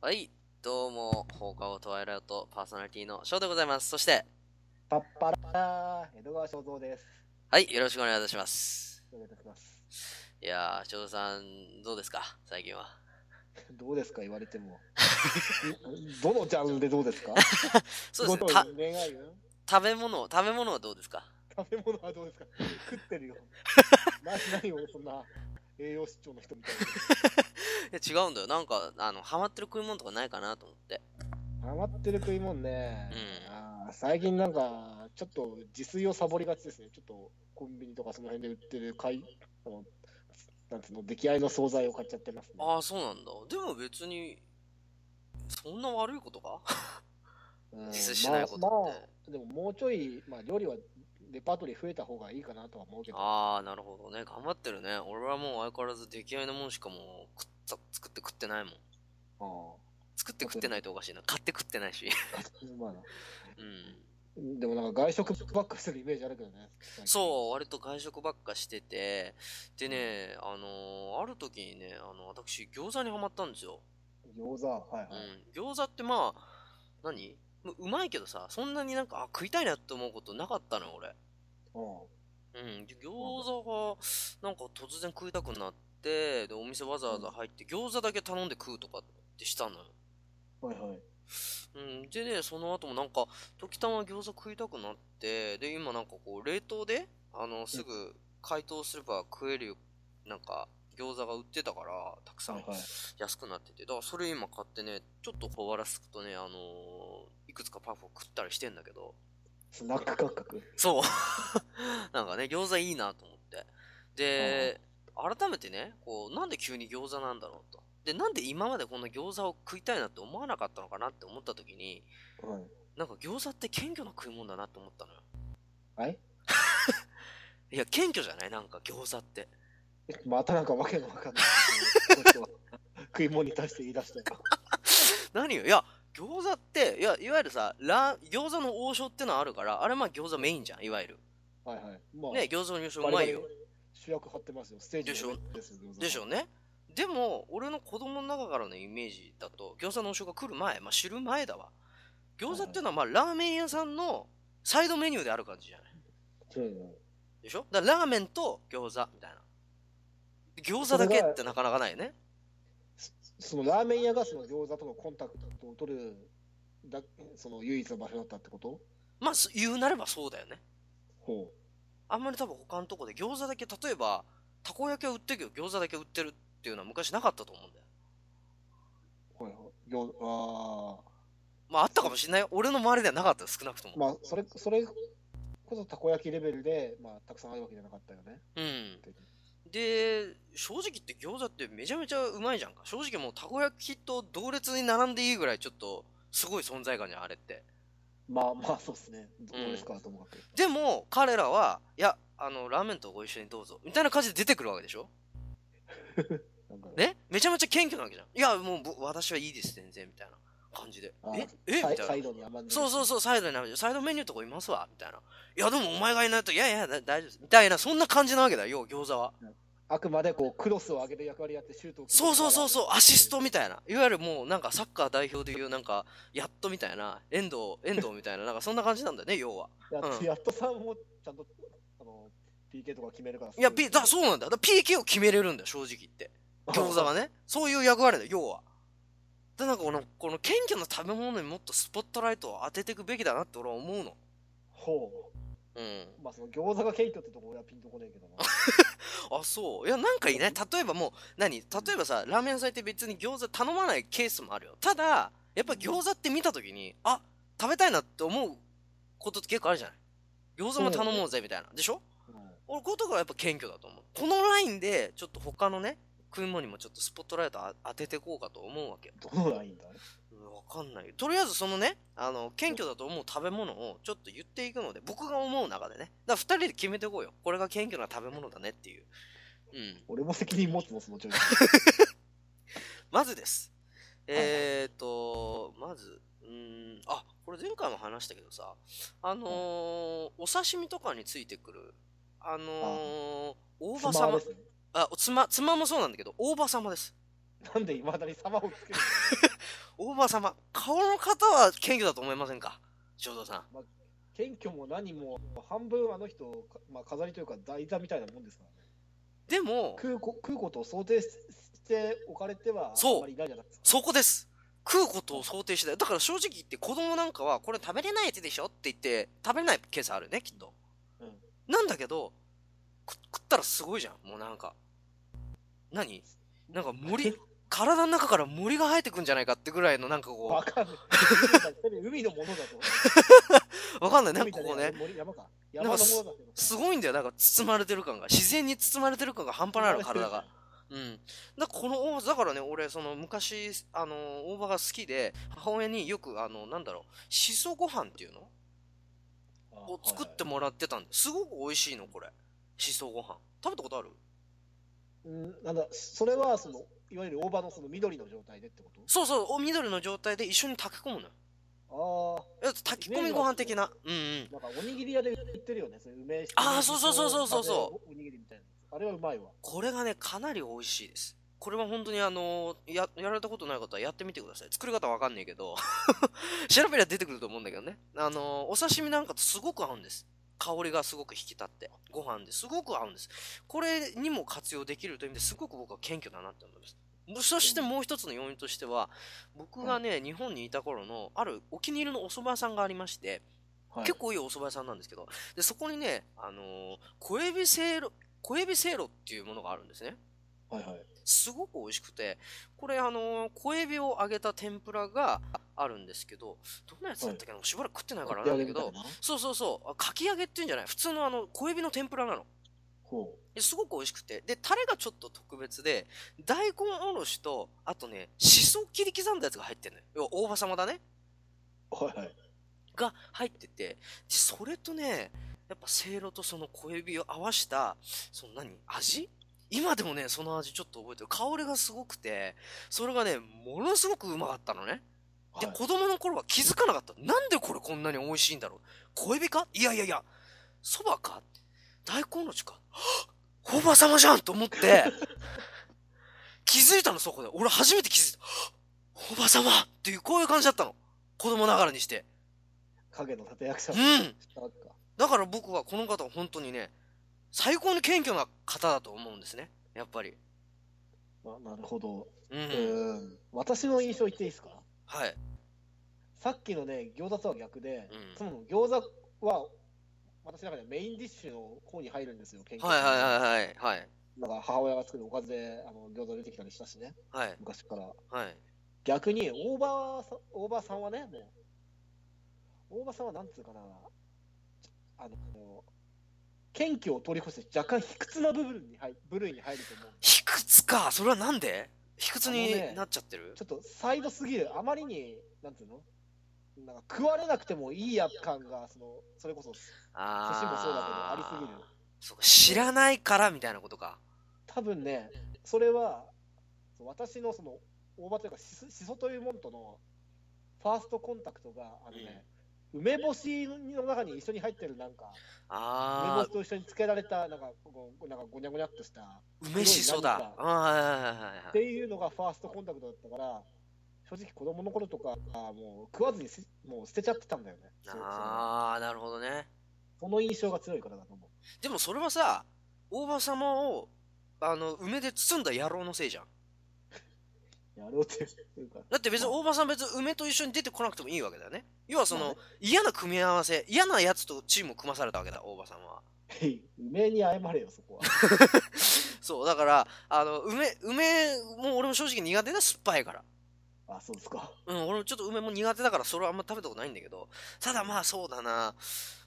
はい、どうも、放課後トワイライトパーソナリティの翔でございます。そして、パッパラー、江戸川正蔵です。はい、よろしくお願いいたします。お願いいたします。いやー、翔さん、どうですか？最近は。どうですか？言われても。どのジャンルでどうですか？そうですね、食べ物、食べ物はどうですか？食べ物はどうですか？食ってるよ。な何をそんな栄養失調の人みたい いや違うんだよ。なんか、あの、ハマってる食い物とかないかなと思って。な。ハマってる食い物ね。うんあー最近なんか、ちょっと自炊をサボりがちですね。ちょっとコンビニとかその辺で売ってる買い、なんつうの、出来合いの惣菜を買っちゃってますね。ああ、そうなんだ。でも別に、そんな悪いことか？うん自炊しないことってまあまあでももうちょい、まあ、料理はレパートリー増えた方がいいかなとは思うけど。ああ、なるほどね。頑張ってるね。俺はもう相変わらず出来合いのものしかもう食った作って食ってないもん。あ作って食ってないとおかしいな。買って食ってないし。あまあな うん。でもなんか外食ばっかりするイメージあるけどね。そう、割と外食ばっかしてて、でね、あのーある時にね、あの、私、餃子にはまったんですよ。う。餃子、はいうんはい。。餃子ってまあ、何？ううまいけどさ、そんなになんか、あ、食いたいなって思うことなかったのよ、俺。うん。で餃子が、なんか突然食いたくなって、で、お店わざわざ入って、餃子だけ頼んで食うとかってしたのよ。うん、はいはい。うん、でね、その後もなんか、時たま餃子食いたくなって、で、今なんかこう、冷凍で、あの、すぐ解凍すれば食えるよ、なんか、餃子が売ってたから、たくさん。安くなってて、だからそれ今買ってね、ちょっと小腹すくとね、あのーいくつかパフを食ったりしてんだけど、スナック感覚。そう。なんかね、餃子いいなと思って。で、改めてね、こう、なんで急に餃子なんだろうと。で、なんで今までこの餃子を食いたいなって思わなかったのかなって思った時に、はい。なんか餃子って謙虚な食い物だなって思ったのよ。はい？いや、謙虚じゃない？なんか餃子って。えまたなんかわけのわかんない。食い物に対して言い出したよ。何よ？いや、餃子って、いや、いわゆるさ、ラ餃子の王将ってのはあるから、あれまあ餃子メインじゃん、いわゆる。はいはい。まあ、ね、餃子の王将うまいよ主役張ってますよ。ステージですよ、餃子でしょうね。でも、俺の子供の中からのイメージだと、餃子の王将が来る前、まあ知る前だわ。餃子っていうのは、まあラーメン屋さんのサイドメニューである感じじゃない？うんでしょ？だからラーメンと餃子みたいな。餃子だけってなかなかないよね。そのラーメン屋がその餃子とのコンタクトを取るだその唯一の場所だったってこと？まあす言うなればそうだよね。ほあんまり多分他のとこで餃子だけ、例えば、たこ焼きは売ってるけど餃子だけ売ってるっていうのは昔なかったと思うんだよ。う。はいはい。餃あまああったかもしれないよ。俺の周りではなかったよ少なくとも。ーまあ、それ、それこそたこ焼きレベルで、まあ、たくさんあるわけじゃなかったよね。うん。で、正直言って餃子ってめちゃめちゃうまいじゃんか。正直もうたこ焼きと同列に並んでいいぐらいちょっとすごい存在感じゃん、あれって。まあまあ、そうですね。どうですか、ともかく。でも、彼らは、いや、あの、ラーメンとご一緒にどうぞ。みたいな感じで出てくるわけでしょ？ね？めちゃめちゃ謙虚なわけじゃん。いや、もうぼ私はいいです、全然、みたいな感じであ。え？え？みたいなサイサ。イドに甘んそうそうそう、サイドにサイドメニューとかいますわ、みたいな。いや、でもお前がいないと、いやいや、だ大丈夫です。みたいな、そんな感じなわけだよ、餃子は。あくまでこうクロスを上げる役割やってシュートをそうそうそうそう、アシストみたいな。いわゆるもうなんかサッカー代表でいうなんか、やっとみたいな、遠藤、遠藤みたいな、なんかそんな感じなんだよね、要は。やうんやっとさんもちゃんとあの PK とか決めるからいや、P、だそうなんだよ。だ PK を決めれるんだよ、正直言って。餃子はね。そういう役割だよ、要は。で、なんかこの、この謙虚な食べ物にもっとスポットライトを当てていくべきだなって俺は思うの。ほうん。うまあその餃子が謙虚ってとこ俺はピンとこねえけどな あ、そう。いや、なんかいない例えばもう、何？例えばさ、ラーメン屋さんって別に餃子頼まないケースもあるよ。ただ、やっぱ餃子って見たときに、あ、食べたいなって思うことって結構あるじゃない？餃子も頼もうぜみたいな。でしょ？うん俺、こういうところはやっぱ謙虚だと思う。このラインで、ちょっと他のね、食い物にもちょっとスポットライトあ当てていこうかと思うわけよ。どのラインだあれうんわかんない。とりあえずそのね、あの、謙虚だと思う食べ物をちょっと言っていくので、僕が思う中でね。だから二人で決めていこうよ。これが謙虚な食べ物だねっていう。うん。俺も責任持つのそのちょいまずです。えーと、まず、うーん、あ、これ前回も話したけどさ、あのーお刺身とかについてくる、あのー大場様ねあ、妻、妻もそうなんだけど、大場様です。なんでいまだに様をつける大場 様、顔の方は謙虚だと思いませんか？正蔵さん。まあ、謙虚も何も、半分あの人、まあ、飾りというか台座みたいなもんですからね。でも、食うこ食うことを想定しておかれては、そう。そこです。食うことを想定してだから正直言って子供なんかはこれ食べれないやつでしょ？って言って食べれないケースあるねきっと、うんなんだけどく食ったらすごいじゃん。もうなんか。何？なんか森体の中から森が生えてくんじゃないかってぐらいのなんかこわかんない。海のものだと。う わかんない。なんかこうね。海じゃい森山か。すごいんだよ。なんか包まれてる感が。自然に包まれてる感が半端ないの体が。うん。だ。からこの大葉、だからね、俺、その昔、あの、大葉が好きで、母親によく、あの、なんだろう、しそご飯っていうの？を作ってもらってたんです。すごく美味しいの、これ。しそご飯。食べたことある？うん、なんだ、それは、その、いわゆる大葉のその緑の状態でってこと？そうそう、お緑の状態で一緒に炊き込むのよ。あ炊き込みご飯的な。うんうん。あ、なんかおにぎり屋で売ってるよね、それ梅あーそうそうそうそうそうそうおにぎりみたいな。あれはうまいわ。これがね、かなり美味しいです。これは本当にあのや、やられたことない方はやってみてください。作り方わかんないけど、調べりゃ出てくると思うんだけどね。あのお刺身なんかとすごく合うんです。香りがすごく引き立って、ご飯ですごく合うんです。これにも活用できるという意味ですごく僕は謙虚だなって思います。そしてもう一つの要因としては、僕がね、日本にいた頃の、あるお気に入りのお蕎麦屋さんがありまして、はい結構いいお蕎麦屋さんなんですけど、でそこにね、あのー小エビせいろ、小エビせいろっていうものがあるんですね。はいはい。すごく美味しくて、これあのー小エビを揚げた天ぷらがあるんですけど、どんなやつだったっけな、しばらく食ってないからなんだけど、そうそうそう、あかき揚げっていうんじゃない？普通のあの、小エビの天ぷらなの。ほですごく美味しくて、で、タレがちょっと特別で、大根おろしと、あとね、しそ切り刻んだやつが入ってるのよ。要は大葉様だね。う。はいはい。が入ってて、でそれとね、やっぱせいろとその小エビを合わした、その何？味？今でもね、その味ちょっと覚えてる。香りがすごくて、それがね、ものすごくうまかったのね。で、はい子供の頃は気づかなかった。なんでこれこんなに美味しいんだろう小エビか？いやいやいや、蕎麦か？大根おろしか？はっ大葉様じゃんと思って、気づいたのそこで。俺初めて気づいた。はっ大葉様っていうこういう感じだったの。子供ながらにして。影の立役者うん。だから僕はこの方は本当にね、最高に謙虚な方だと思うんですね。やっぱり。まあ、なるほど。う。うんん。私の印象言っていいですか？はい。さっきのね、餃子とは逆で、うんその餃子は、私の中でメインディッシュの方に入るんですよ、研究はいはいはいはい。はい。なんか母親が作るおかずであの餃子出てきたりしたしね、はい。昔から。はい。逆に、大場さん大場さんはね、もう、大場さんはなんつうかな、あの、謙虚を通り越して若干卑屈な部分に入部類に入ると思う。卑屈か。それはなんで？卑屈になっちゃってる？ちょっとサイドすぎる、あまりに、なんつうの？なんか食われなくてもいいや感が、その、それこそ、寿司もそうだけど、ありすぎる。そうか知らないからみたいなことか。多分ね、それは、私のその、大葉というかしそ、というものとの、ファーストコンタクトが、あのね、梅干しの中に一緒に入ってるなんか、梅干あしと一緒につけられた、なんか、こうなんかごにゃごにゃっとした、梅しそだ。はいはいはいはいはい。ていうのがファーストコンタクトだったから、正直子供の頃とか、あもう食わずにすもう捨てちゃってたんだよね。あー、なるほどね。その印象が強いからだと思う。でもそれはさ、大場様を、あの、梅で包んだ野郎のせいじゃん。やろうっていうか、だって別に大場さん別に梅と一緒に出てこなくてもいいわけだよね。要はその、嫌な組み合わせ、嫌なやつとチームを組まされたわけだ、大場さんは。梅に謝れよ、そこは。そう、だから、あの、梅、梅、もう俺も正直苦手だ、酸っぱいから。あ、そうですか。うん、俺もちょっと梅も苦手だから、それはあんま食べたことないんだけど、ただまあそうだな、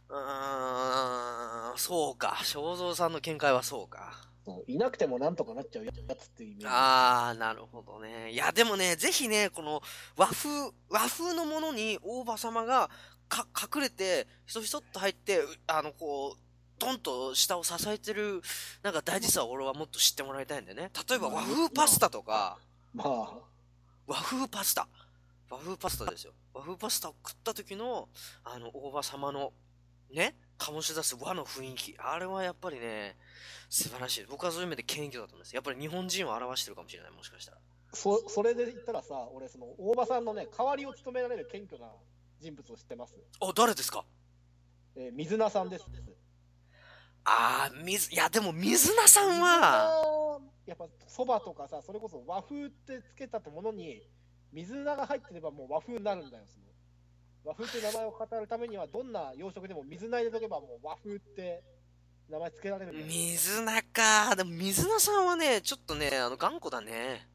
うーん、そうか、正蔵さんの見解はそうか。いなくてもなんとかなっちゃうやつっていうイメージ。あー、なるほどね。いや、でもね、ぜひね、この和風、和風のものに大場様がか隠れて、ひそひそっと入って、うあの、こう、ドンと下を支えてる、なんか大事さを俺はもっと知ってもらいたいんだよね。例えば和風パスタとか、まあ、和風パスタ。和風パスタですよ。和風パスタを食った時の、あの、大場様の、ね、醸し出す和の雰囲気。あれはやっぱりね、素晴らしい。僕はそういう意味で謙虚だと思います。やっぱり日本人を表してるかもしれない、もしかしたら。そそれで言ったらさ、俺、その大場さんのね、代わりを務められる謙虚な人物を知ってます？あ、誰ですか？えー水名さんです。あー、水、いや、でも水菜さんは、やっぱそばとかさ、それこそ和風ってつけたものに、水菜が入ってればもう和風になるんだよ。その和風って名前を語るためには、どんな洋食でも水菜入れとけばもう和風って名前つけられる。水菜か。でも水菜さんはね、ちょっとね、あの、頑固だね。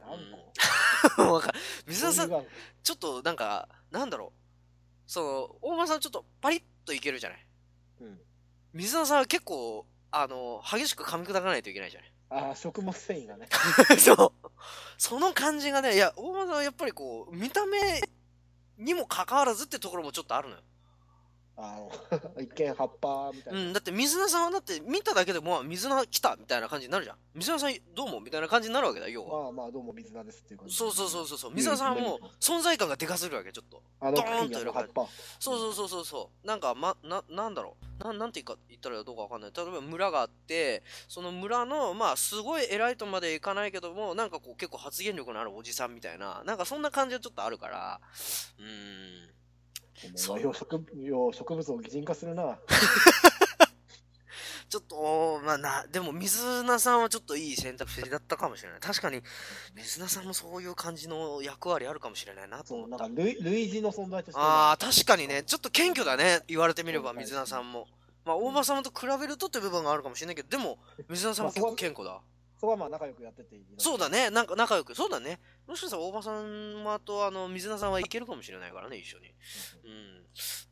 なんうん わかる水菜さん、ちょっとなんか、なんだろう。そう、大間さんちょっとパリッといけるじゃない？うん水菜さんは結構、あの、激しく噛み砕かないといけないじゃない？ああ、食物繊維がね。そう。その感じがね、いや、大間さんはやっぱりこう、見た目にもかかわらずってところもちょっとあるのよ。あの 一見葉っぱみたいうな。ん、だって水菜さんはだって見ただけでも、水菜来たみたいな感じになるじゃん。水菜さんどうもみたいな感じになるわけだよ。まあまあ、どうも水菜ですっていう感じ。そうそうそうそうそう。水菜さんはもう存在感がでかすぎるわけ、ちょっと。あのドーン茎といる感じの葉っぱ。そうそうそうそうそう。なんか、ま、な、なんだろう。なん、なんて言ったらどうかわかんない。例えば村があって、その村の、まあ、すごい偉いとまでいかないけども、なんかこう、結構発言力のあるおじさんみたいな、なんかそんな感じはちょっとあるから、うーん。そうよう植植物を擬人化するな。ちょっと、まあな、でも水菜さんはちょっといい選択肢だったかもしれない。確かに、水菜さんもそういう感じの役割あるかもしれないなと思ったなんか。類類似の存在として。ああ、確かにね、ちょっと謙虚だね、言われてみれば、水菜さんも。まあ、大場様と比べるとって部分があるかもしれないけど、でも、水菜さんも結構謙虚だ。そこはまあ仲良くやってていいな。そうだね、なんか仲良く、そうだね。もしかしたら大場様とあの水菜さんはいけるかもしれないからね、一緒に。うん。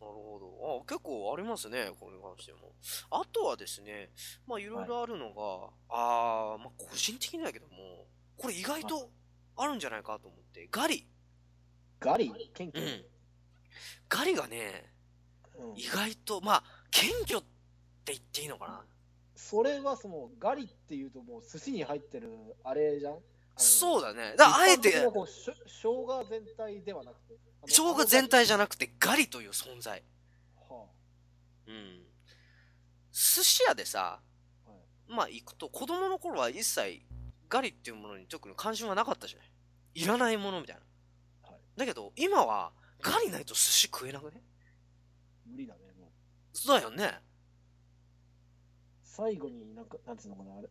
なるほど。あ結構ありますね、これに関しても。あとはですね、まあいろいろあるのが、ああ、まあ個人的にだけども、これ意外とあるんじゃないかと思って、ガリ？ガリ謙虚？うん。ガリがね、うん意外と、まあ、謙虚って言っていいのかな。それはそのガリっていうともう寿司に入ってるあれじゃん？そうだね。だあえて、しょ生姜全体ではなくて。生姜全体じゃなくてガリという存在。はうん。寿司屋でさ、あはいまあ行くと子供の頃は一切ガリっていうものに特に関心はなかったじゃない？いらないものみたいな。はいだけど今はガリないと寿司食えなくね？無理だね、もう。そうだよね。最後になんか、なんつうのかな、あれ。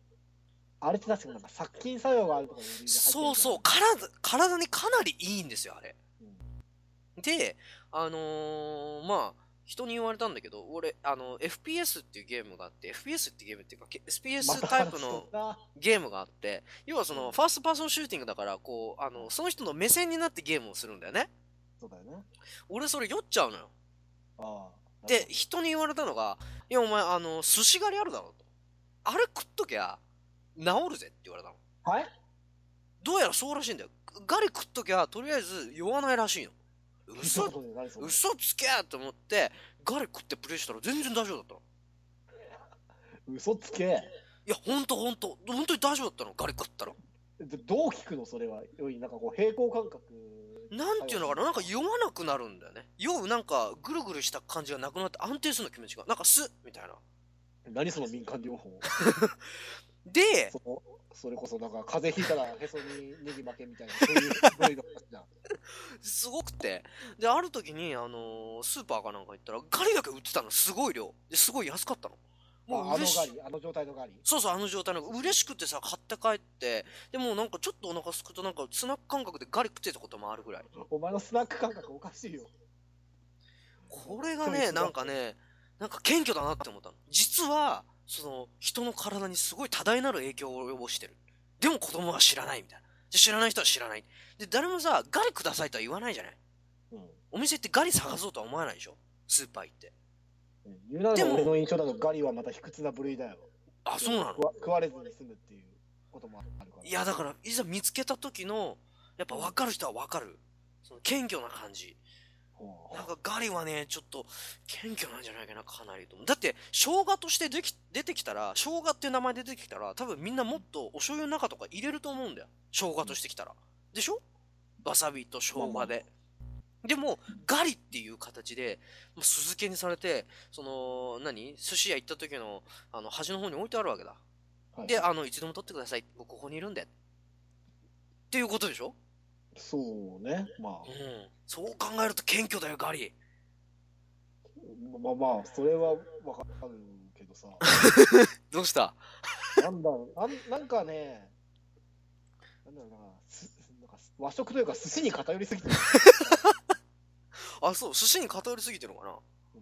あれって確かなんか殺菌作用があるとかそうそうじ体、体にかなりいいんですよ、あれ。ゃんで、あのーまあ、人に言われたんだけど、俺、あの、FPS っていうゲームがあって、FPS っていうゲームっていうか、SPS たタイプのゲームがあって、要はその、ファーストパーソンシューティングだから、こう、あの、その人の目線になってゲームをするんだよね。そうだよね。俺それ酔っちゃうのよ。ああ。で、人に言われたのが、いや、お前、あの、寿司ガリあるだろと。あれ食っときゃ、治るぜって言われたの。はい？どうやらそうらしいんだよ。ガリ食っときゃ、とりあえず酔わないらしいの。嘘嘘つけと思って、ガリ食ってプレイしたら全然大丈夫だったの。嘘つけ。いや、ほんとほんと。本当に大丈夫だったの、ガリ食ったら。でどう聞くのそれは。なんかこう平行感覚。なんていうのかな、なんか酔わなくなるんだよね。酔う、なんか、ぐるぐるした感じがなくなって安定するの気持ちが。なんか、すみたいな。何その民間療法？で、そのそれこそなんか風邪ひいたらへそにネギ負けみたいな、そういう部類の話じゃん。すごくて。で、ある時に、あのースーパーかなんか行ったら、ガリだけ売ってたの、すごい量。で、すごい安かったの。もうああの。ガリ、あの状態のガリ。そうそう、あの状態なんか嬉しくてさ、買って帰って、でもうなんかちょっとお腹すくとなんかスナック感覚でガリ食ってたこともあるぐらい。お前のスナック感覚おかしいよ。これがね、なんかね、なんか謙虚だなって思ったの。実は、その、人の体にすごい多大なる影響を及ぼしてる。でも子供は知らないみたいな。で、知らない人は知らない。で、誰もさ、ガリくださいとは言わないじゃない。うん。お店行ってガリ探そうとは思わないでしょスーパー行って。言うなでもら俺の印象だとガリはまた卑屈な部類だよ。あ、そうなの？食われずに済むっていうこともあるから。いや、だから、いざ見つけた時の、やっぱ分かる人は分かる。その謙虚な感じ。なんかガリはね、ちょっと謙虚なんじゃないかな、かなりと。だって、生姜としてでき出てきたら、生姜っていう名前で出てきたら、多分みんなもっとお醤油の中とか入れると思うんだよ。生姜としてきたら。でしょ？わさびと生姜で。でも、ガリっていう形で、酢漬けにされて、その、何？寿司屋行った時の、あの、端の方に置いてあるわけだ。はいで、あの、いつでも取ってください。僕ここにいるんで。ていうことでしょ？そうね。まあ。うん。そう考えると謙虚だよ、ガリ。まあまあ、それはわかるけどさ。どうした？なんだろうなんなんかね、なんだろうな、すなんか和食というか寿司に偏りすぎてる。あ、そう、寿司に偏りすぎてるのかな？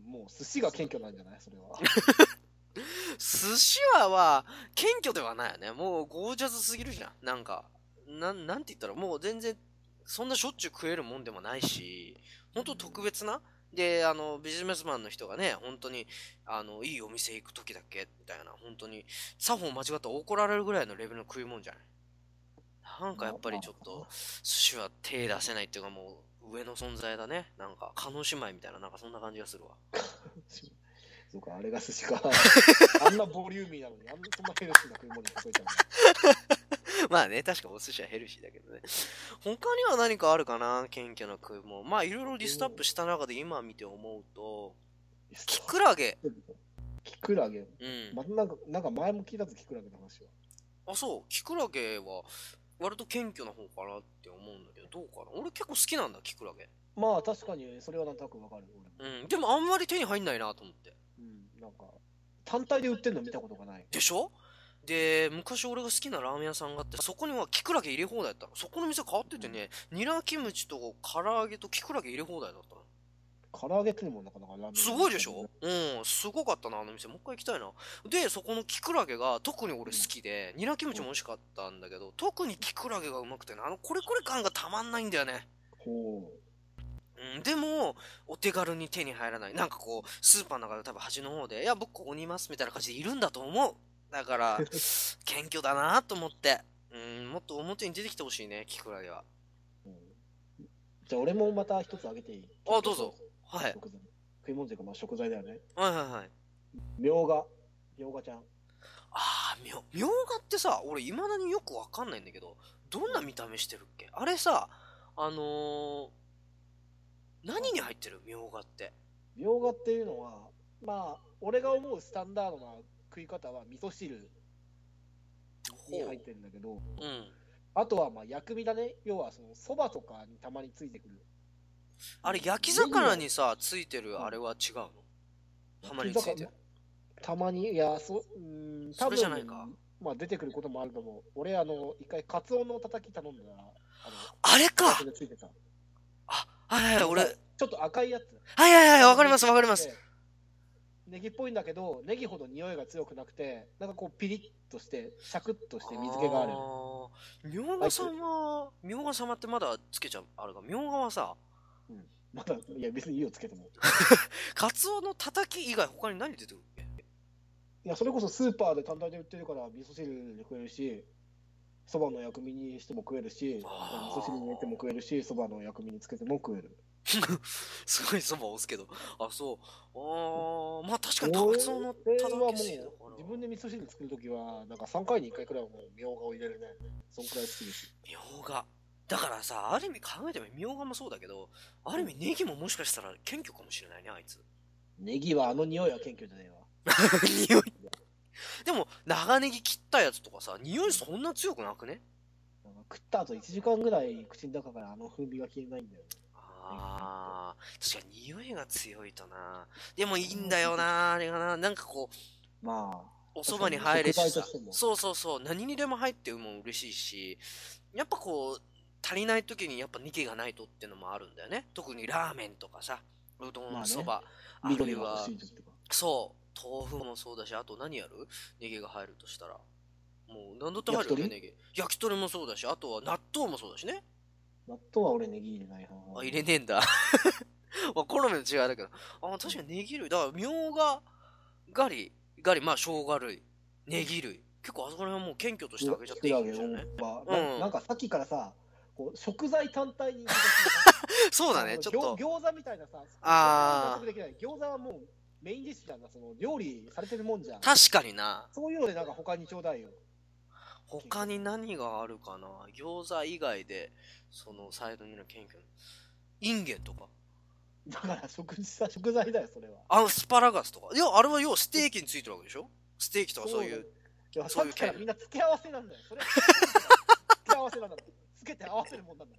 もう寿司が謙虚なんじゃない？それは。寿司はは、謙虚ではないよね。もうゴージャスすぎるじゃん。なんか、なん、なんて言ったら、もう全然、そんなしょっちゅう食えるもんでもないし、本当特別な、で、あの、ビジネスマンの人がね、本当に、あの、いいお店行く時だけ、みたいな、本当に、作法間違ったら怒られるぐらいのレベルの食い物じゃない？なんかやっぱりちょっと、寿司は手出せないっていうかもう、上の存在だね。なんか、叶姉妹みたいな、なんかそんな感じがするわ。そうか、あれが寿司か。あんなボリューミーなのに、あんなそんなヘルシーな食い物に例えたんだ。まあね、確かお寿司はヘルシーだけどね。他には何かあるかな？謙虚な食い物。まあいろいろリストアップした中で今見て思うと、キクラゲ。キクラゲ？うん。まなんか、なんか前も聞いたぞ、キクラゲの話は。あ、そう。キクラゲは、割と謙虚な方かなって思うんだけど、どうかな？俺結構好きなんだ、キクラゲ。まあ確かに、それはなんとなくわかる。うん。でもあんまり手に入んないなと思って。うん、なんか、単体で売ってるの見たことがない。でしょ？で、昔俺が好きなラーメン屋さんがあって、そこにはキクラゲ入れ放題だったの。そこの店変わっててね、うん、ニラキムチと唐揚げとキクラゲ入れ放題だったの。唐揚げっていうのもなかなかラーメンすごいでしょ？うん、すごかったな、あの店。もう一回行きたいな。で、そこのキクラゲが特に俺好きで、うん、ニラキムチも美味しかったんだけど、特にキクラゲがうまくてね、あのコリコリ感がたまんないんだよね。ほう。うん、でも、お手軽に手に入らない。なんかこう、スーパーの中で多分端の方で、いや、僕ここにいますみたいな感じでいるんだと思う。だから、謙虚だなと思って。うん、もっと表に出てきてほしいね、キクラゲは。うん、じゃあ俺もまた一つあげていい？あ、どうぞ。はい。食い物というか、まあ食材だよね。はいはいはい。みょうが。みょうがちゃん。ああ、みょ、みょうがってさ、俺未だによくわかんないんだけど、どんな見た目してるっけ？あれさ、あのー、何に入ってる？みょうがって。みょうがっていうのは、まあ、俺が思うスタンダードな食い方は味噌汁に入ってるんだけど、うん、あとはまあ薬味だね。要はその蕎麦とかにたまについてくる。あれ、焼き魚にさ、ついてるあれは違うの、たまについてる。たまに、いや、そ、うん、多分それじゃないか？まあ出てくることもあると思う。俺、あの、一回、カツオのたたき頼んだら、あれかあ、はいはい、俺。ちょっと赤いやつ。はいはいはい、わかりますわかります。ネギっぽいんだけど、ネギほど匂いが強くなくて、なんかこうピリッとして、シャクッとして水気がある。みょうがさんは、みょうが様ってまだつけちゃう、あるが、みょうがはさ、うん、まだ、いや別にいいよつけても。カツオのたたき以外他に何出てくるいや、それこそスーパーで単体で売ってるから、味噌汁で食えるし、そばの薬味にしても食えるし、味噌汁に入れても食えるし、そばの薬味につけても食える。すごいそば押すけど。あ、そう。ああ、まあ確かにカツオのたたきはもう、自分で味噌汁作るときは、なんか3回に1回くらいはもうみょうがを入れるね。そんくらい好きです。みょうが。だからさ、ある意味考えてもみょうがもそうだけど、ある意味ネギももしかしたら謙虚かもしれないね、あいつ。ネギはあの匂いは謙虚じゃねえわ。匂いでも、長ネギ切ったやつとかさ、匂いそんな強くなくね？食った後1時間ぐらい口の中からあの風味が消えないんだよね。ああ、確かに匂いが強いとな。でもいいんだよな、あれがな。なんかこう、まあ、お蕎麦に入れしさ。そうそうそう。何にでも入っても嬉しいし、やっぱこう、足りない時にやっぱニキがないとっていうのもあるんだよね。特にラーメンとかさ、うどん、そば、あるいは、そう、豆腐もそうだし、あと何やる？ネギが入るとしたら。もう何だって入るよね、ネギ。焼き鳥もそうだし、あとは納豆もそうだしね。納豆は俺ネギ入れない派。あ、入れねえんだ。まあ、好みの違いだけど。あ、確かにネギ類。だから、みょうが、ガリ、ガリ、まあ、生姜類、ネギ類。結構あそこら辺はもう謙虚としてあげちゃっていいかもしれない。うん、なんかさっきからさ、こう食材単体に そうだね、ちょっと。餃子みたいなさ、あ餃子はもうメインディッシュじゃんその料理されてるもんじゃん。確かにな。そういうのでなんか他にちょうだいよ。他に何があるかな餃子以外で、そのサイドにの謙虚インゲンとか。だから食事食材だよ、それは。あの、スパラガスとか。いや、あれは要はステーキについてるわけでしょ？ステーキとかそういう。いや、さっきからみんな付け合わせなんだよ。それは 付け合わせなんだ。スつけて合わせるもんなんだ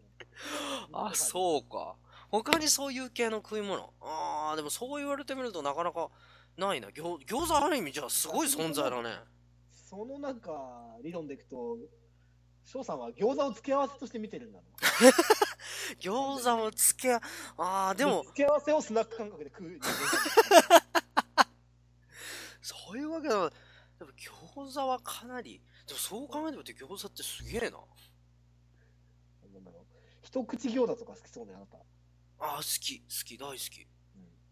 もん。あ、そうか。他にそういう系の食い物？ああ、でもそう言われてみるとなかなかないな。餃餃子ある意味じゃすごい存在だね。そのなんか、理論でいくと、翔さんは餃子を付け合わせとして見てるんだろ 餃子を付け、ああ、でも。付け合わせをスナック感覚で食う。そういうわけだ。でも餃子はかなり、でもそう考えてみて餃子ってすげえな。一口餃子とか好きそうね、あなた。ああ、好き、好き、大好き。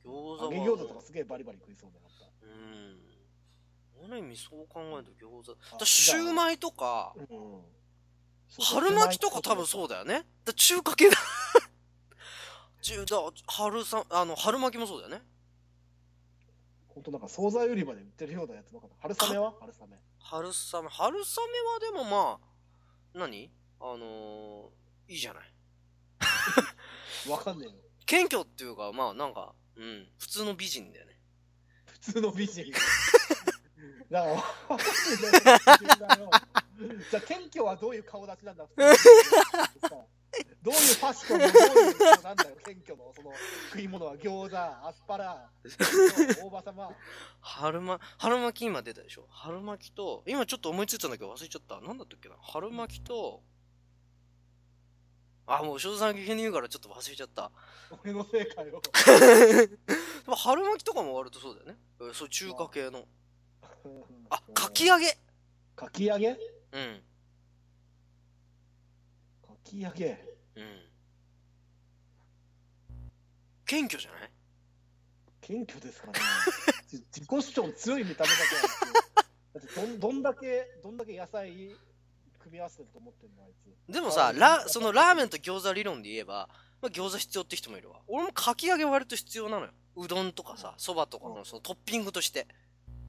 うん、餃子は。揚げ餃子とかすげえバリバリ食いそうね、あなた。うん。ある意味そう考えると餃子。だシューマイとか、うん、春巻きとか多分そうだよね。だ中華系だ。中だ春さあの春巻きもそうだよね。本当なんか惣菜売り場で売ってるようなやつのかな。春雨は？春雨。春雨。春雨はでもまあ、何？あのー、いいじゃない。わかんねえよ。謙虚っていうか、まあなんか、うん、普通の美人だよね。普通の美人 だから、じゃあ謙虚はどういう顔立ちなんだどういうファッションのどういう人なんだよ、謙虚のその食い物は餃子、アスパラ、大葉様。春ま、春巻き今出たでしょ？春巻きと、今ちょっと思いついたんだけど忘れちゃった。なんだったっけな？春巻きと、あ、もう、翔さん急に言うからちょっと忘れちゃった。俺のせいかよ。でも春巻きとかも割とそうだよね。そう、中華系の。あ、かき揚げ。かき揚げ？うん。かき揚げ？うん。謙虚じゃない？謙虚ですかね。自己主張強い見た目だけだってどんどんだけ、どんだけ野菜組み合わせてると思ってんのあいつ。でもさラそのラーメンと餃子理論で言えば、まあ、餃子必要って人もいるわ。俺もかき揚げ割と必要なのよ。うどんとかさそばとかのそのトッピングとして、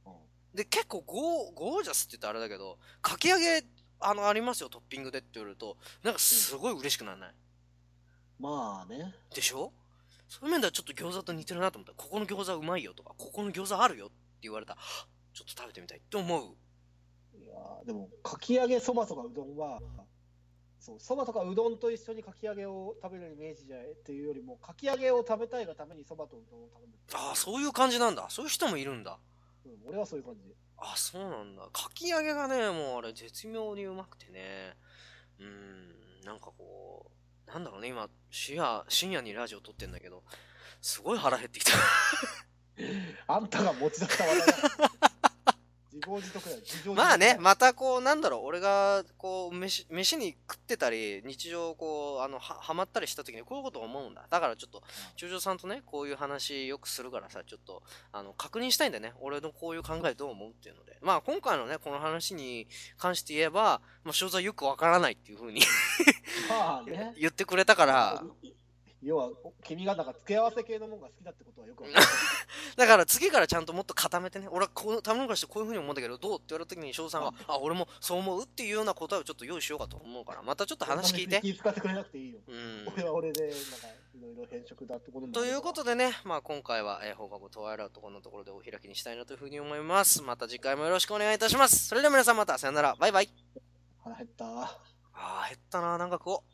うん、で結構ゴーゴージャスって言ったらあれだけどかき揚げあのありますよトッピングでって言われると。なんかすごい嬉しくならない、うん、まあね。でしょ？そういう面ではちょっと餃子と似てるなと思った。ここの餃子うまいよとかここの餃子あるよって言われたちょっと食べてみたいって思うでも、かき揚げそばとかうどんは、そう、そばとかうどんと一緒にかき揚げを食べるイメージじゃっていうよりも、かき揚げを食べたいがためにそばとうどんを食べる。ああ、そういう感じなんだ。そういう人もいるんだ。うん、俺はそういう感じ。あそうなんだ。かき揚げがね、もうあれ絶妙にうまくてね。うん、なんかこう、なんだろうね、今、深夜、深夜にラジオ撮ってんだけど、すごい腹減ってきた。あんたが持ち出した話題だ。自業自得だよ。まあね、またこう、なんだろう、俺が、こう、飯、飯に食ってたり、日常、こう、あの、は、はまったりした時にこういうこと思うんだ。だからちょっと、中条さんとね、こういう話よくするからさ、ちょっと、あの、確認したいんだよね。俺のこういう考えどう思うっていうので。まあ、今回のね、この話に関して言えば、まあ、正座よくわからないっていうふうにまあね、言ってくれたから、要は、君がなんか付け合わせ系のもんが好きだってことはよくわかる。だから次からちゃんともっと固めてね、俺はこの頼むからしてこういうふうに思うんだけど、どうって言われた時に翔さんが、あ、俺もそう思うっていうような答えをちょっと用意しようかと思うから、またちょっと話聞いて。気遣ってくれなくていいよ。うん。俺は俺で、なんか、いろいろ変色だってことということでね、まあ今回は、えー、放課後トワイラウトこのところでお開きにしたいなというふうに思います。また次回もよろしくお願いいたします。それでは皆さんまた、さよなら。バイバイ。腹減った。あー、減ったな、なんかこう。